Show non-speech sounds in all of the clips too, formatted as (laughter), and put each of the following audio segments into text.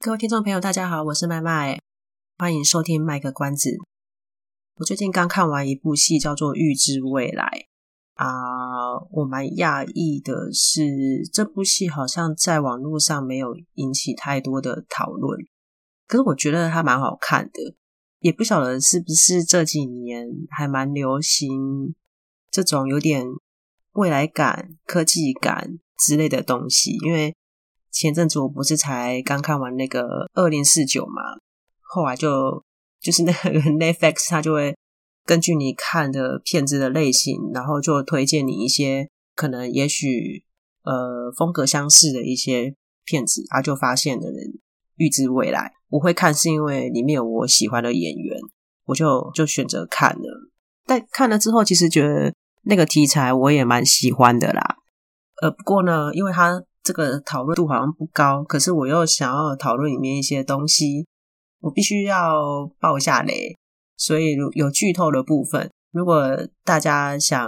各位听众朋友，大家好，我是麦麦，欢迎收听《卖个关子》。我最近刚看完一部戏，叫做《预知未来》啊，我蛮讶异的是，这部戏好像在网络上没有引起太多的讨论，可是我觉得它蛮好看的，也不晓得是不是这几年还蛮流行这种有点未来感、科技感之类的东西，因为。前阵子我不是才刚看完那个二零四九嘛，后来就就是那个 (laughs) Netflix，它就会根据你看的片子的类型，然后就推荐你一些可能也许呃风格相似的一些片子，啊就发现的人预知未来。我会看是因为里面有我喜欢的演员，我就就选择看了。但看了之后，其实觉得那个题材我也蛮喜欢的啦。呃，不过呢，因为它。这个讨论度好像不高，可是我又想要讨论里面一些东西，我必须要爆下雷，所以有剧透的部分。如果大家想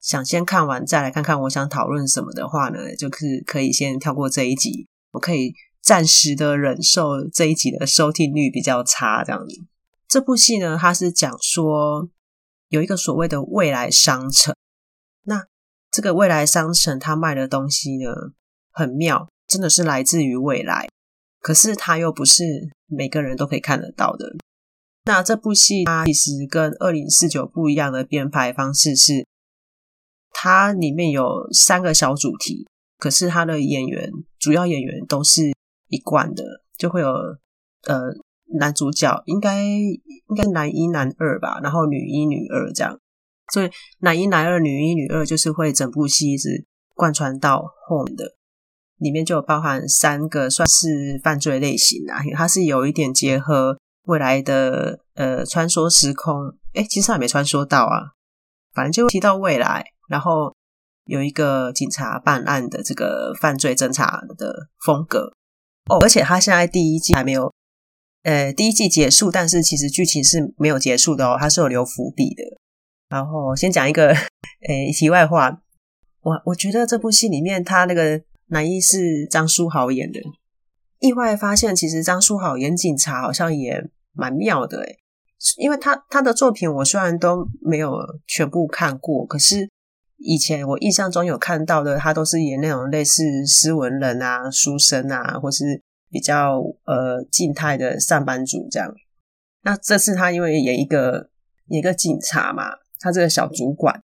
想先看完再来看看我想讨论什么的话呢，就是可以先跳过这一集，我可以暂时的忍受这一集的收听率比较差这样子。这部戏呢，它是讲说有一个所谓的未来商城，那这个未来商城它卖的东西呢，很妙，真的是来自于未来，可是它又不是每个人都可以看得到的。那这部戏它其实跟二零四九不一样的编排方式是，它里面有三个小主题，可是它的演员主要演员都是一贯的，就会有呃男主角应该应该男一男二吧，然后女一女二这样，所以男一男二女一女二就是会整部戏一直贯穿到后面的。里面就有包含三个算是犯罪类型啊，因为它是有一点结合未来的呃穿梭时空，诶其实还没穿梭到啊，反正就提到未来，然后有一个警察办案的这个犯罪侦查的风格哦，而且它现在第一季还没有，呃第一季结束，但是其实剧情是没有结束的哦，它是有留伏笔的。然后先讲一个 (laughs) 诶题外话，我我觉得这部戏里面它那个。男一是张书豪演的，意外发现其实张书豪演警察好像也蛮妙的诶，因为他他的作品我虽然都没有全部看过，可是以前我印象中有看到的，他都是演那种类似斯文人啊、书生啊，或是比较呃静态的上班族这样。那这次他因为演一个演一个警察嘛，他这个小主管，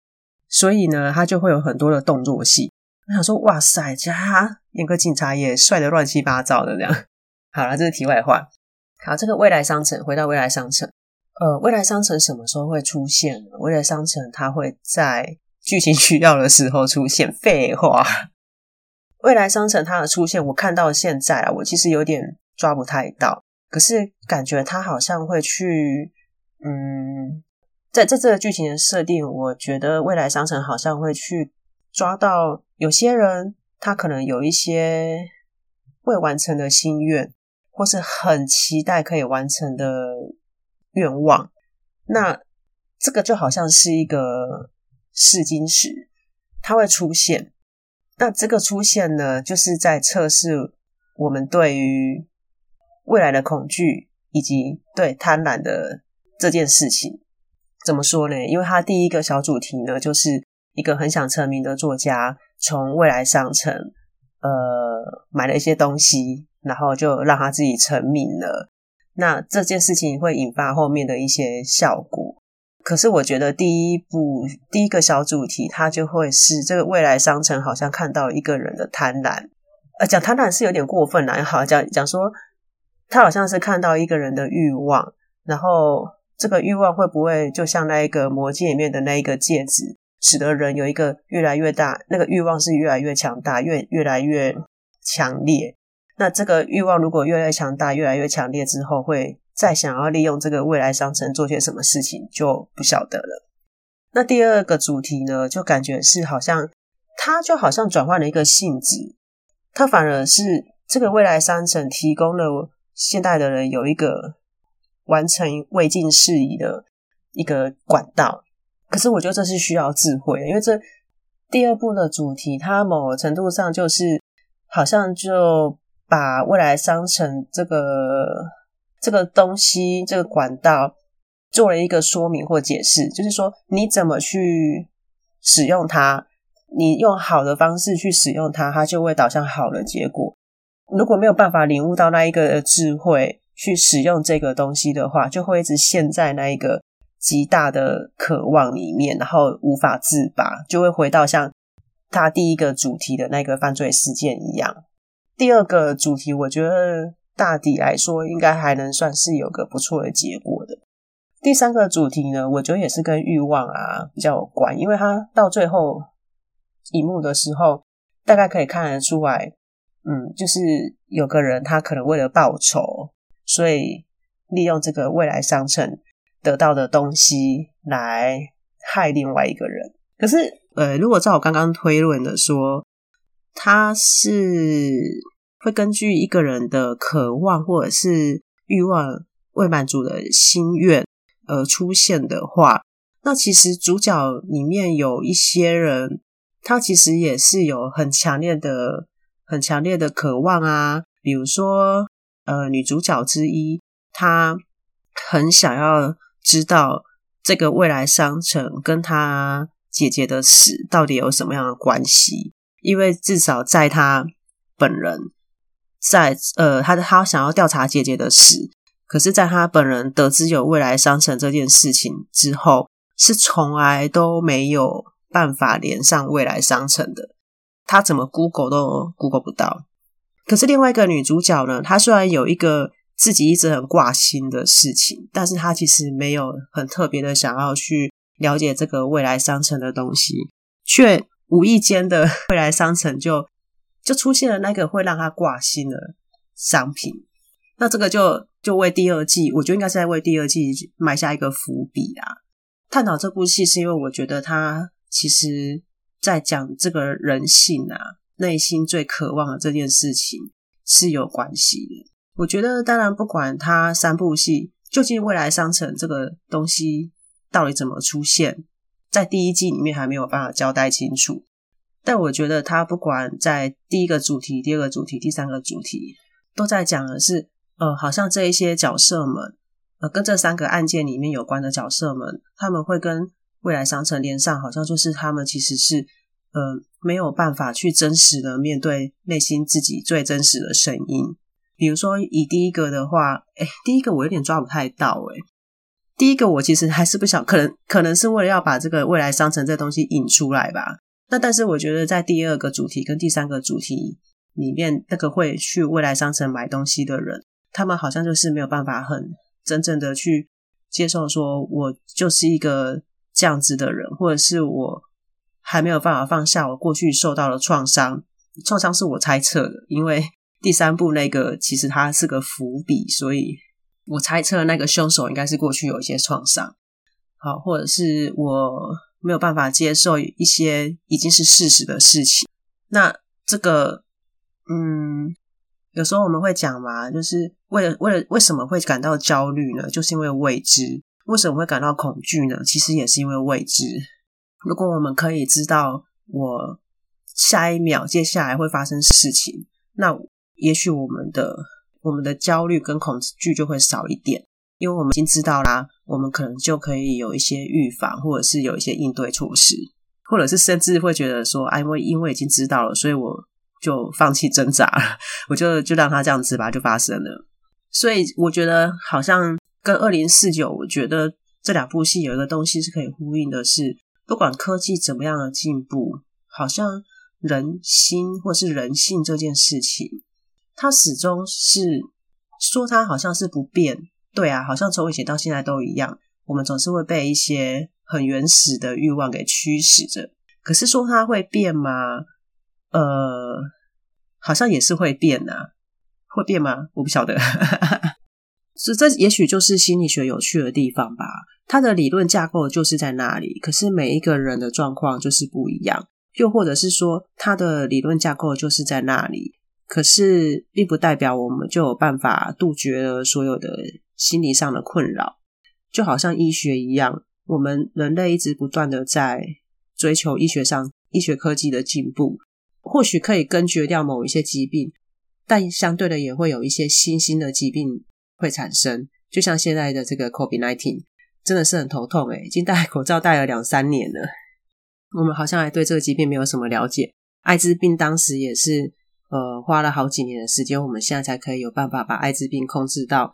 所以呢，他就会有很多的动作戏。我想说，哇塞，家演个警察也帅的乱七八糟的这样。(laughs) 好了，这是题外话。好，这个未来商城，回到未来商城。呃，未来商城什么时候会出现？未来商城它会在剧情需要的时候出现。废话，未来商城它的出现，我看到现在啊，我其实有点抓不太到。可是感觉它好像会去，嗯，在在这个剧情的设定，我觉得未来商城好像会去抓到。有些人他可能有一些未完成的心愿，或是很期待可以完成的愿望，那这个就好像是一个试金石，它会出现。那这个出现呢，就是在测试我们对于未来的恐惧，以及对贪婪的这件事情。怎么说呢？因为它第一个小主题呢，就是一个很想成名的作家。从未来商城，呃，买了一些东西，然后就让他自己成名了。那这件事情会引发后面的一些效果。可是我觉得第一部第一个小主题，它就会是这个未来商城好像看到一个人的贪婪。呃，讲贪婪是有点过分啦，好讲讲说他好像是看到一个人的欲望，然后这个欲望会不会就像那一个魔戒里面的那一个戒指？使得人有一个越来越大，那个欲望是越来越强大，越越来越强烈。那这个欲望如果越来越强大、越来越强烈之后，会再想要利用这个未来商城做些什么事情，就不晓得了。那第二个主题呢，就感觉是好像它就好像转换了一个性质，它反而是这个未来商城提供了现代的人有一个完成未尽事宜的一个管道。可是我觉得这是需要智慧的，因为这第二部的主题，它某程度上就是好像就把未来商城这个这个东西这个管道做了一个说明或解释，就是说你怎么去使用它，你用好的方式去使用它，它就会导向好的结果。如果没有办法领悟到那一个智慧去使用这个东西的话，就会一直陷在那一个。极大的渴望里面，然后无法自拔，就会回到像他第一个主题的那个犯罪事件一样。第二个主题，我觉得大抵来说应该还能算是有个不错的结果的。第三个主题呢，我觉得也是跟欲望啊比较有关，因为他到最后一幕的时候，大概可以看得出来，嗯，就是有个人他可能为了报仇，所以利用这个未来商城。得到的东西来害另外一个人，可是，呃，如果照我刚刚推论的说，他是会根据一个人的渴望或者是欲望未满足的心愿而出现的话，那其实主角里面有一些人，他其实也是有很强烈的、很强烈的渴望啊，比如说，呃，女主角之一，她很想要。知道这个未来商城跟他姐姐的死到底有什么样的关系？因为至少在他本人在呃，他的他想要调查姐姐的死，可是在他本人得知有未来商城这件事情之后，是从来都没有办法连上未来商城的。他怎么 Google 都 Google 不到。可是另外一个女主角呢，她虽然有一个。自己一直很挂心的事情，但是他其实没有很特别的想要去了解这个未来商城的东西，却无意间的未来商城就就出现了那个会让他挂心的商品。那这个就就为第二季，我觉得应该是在为第二季埋下一个伏笔啊。探讨这部戏是因为我觉得他其实在讲这个人性啊，内心最渴望的这件事情是有关系的。我觉得，当然，不管他三部戏究竟未来商城这个东西到底怎么出现，在第一季里面还没有办法交代清楚。但我觉得，他不管在第一个主题、第二个主题、第三个主题，都在讲的是，呃，好像这一些角色们，呃，跟这三个案件里面有关的角色们，他们会跟未来商城连上，好像就是他们其实是，呃，没有办法去真实的面对内心自己最真实的声音。比如说，以第一个的话，诶，第一个我有点抓不太到，诶，第一个我其实还是不想，可能可能是为了要把这个未来商城这东西引出来吧。那但是我觉得在第二个主题跟第三个主题里面，那个会去未来商城买东西的人，他们好像就是没有办法很真正的去接受，说我就是一个这样子的人，或者是我还没有办法放下我过去受到的创伤，创伤是我猜测的，因为。第三部那个其实它是个伏笔，所以我猜测那个凶手应该是过去有一些创伤，好，或者是我没有办法接受一些已经是事实的事情。那这个，嗯，有时候我们会讲嘛，就是为了为了为什么会感到焦虑呢？就是因为未知。为什么会感到恐惧呢？其实也是因为未知。如果我们可以知道我下一秒接下来会发生事情，那。也许我们的我们的焦虑跟恐惧就会少一点，因为我们已经知道啦，我们可能就可以有一些预防，或者是有一些应对措施，或者是甚至会觉得说，哎，因为因为已经知道了，所以我就放弃挣扎了，我就就让它这样子吧，就发生了。所以我觉得好像跟二零四九，我觉得这两部戏有一个东西是可以呼应的是，是不管科技怎么样的进步，好像人心或是人性这件事情。它始终是说，它好像是不变，对啊，好像从以前到现在都一样。我们总是会被一些很原始的欲望给驱使着。可是说它会变吗？呃，好像也是会变啊。会变吗？我不晓得。这这也许就是心理学有趣的地方吧。它的理论架构就是在那里，可是每一个人的状况就是不一样。又或者是说，它的理论架构就是在那里，可是并不代表我们就有办法杜绝了所有的心理上的困扰。就好像医学一样，我们人类一直不断的在追求医学上医学科技的进步，或许可以根绝掉某一些疾病，但相对的也会有一些新兴的疾病会产生。就像现在的这个 COVID-19，真的是很头痛诶，已经戴口罩戴了两三年了。我们好像还对这个疾病没有什么了解。艾滋病当时也是，呃，花了好几年的时间，我们现在才可以有办法把艾滋病控制到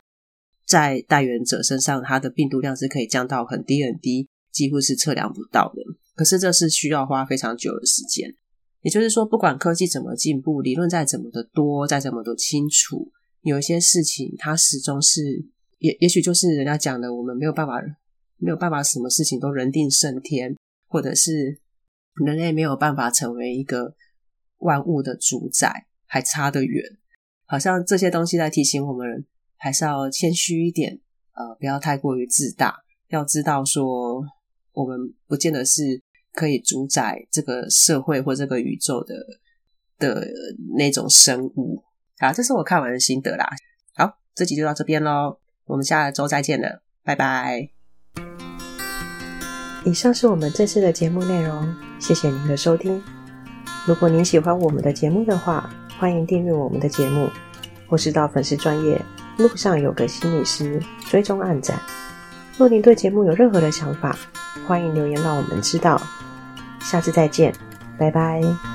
在带源者身上，它的病毒量是可以降到很低很低，几乎是测量不到的。可是这是需要花非常久的时间。也就是说，不管科技怎么进步，理论再怎么的多，再怎么的清楚，有一些事情它始终是，也也许就是人家讲的，我们没有办法，没有办法，什么事情都人定胜天，或者是。人类没有办法成为一个万物的主宰，还差得远。好像这些东西在提醒我们，还是要谦虚一点，呃，不要太过于自大。要知道说，我们不见得是可以主宰这个社会或这个宇宙的的那种生物。好，这是我看完的心得啦。好，这集就到这边喽，我们下周再见了，拜拜。以上是我们这次的节目内容，谢谢您的收听。如果您喜欢我们的节目的话，欢迎订阅我们的节目，或是到粉丝专业路上有个心理师追踪暗赞。若您对节目有任何的想法，欢迎留言让我们知道。下次再见，拜拜。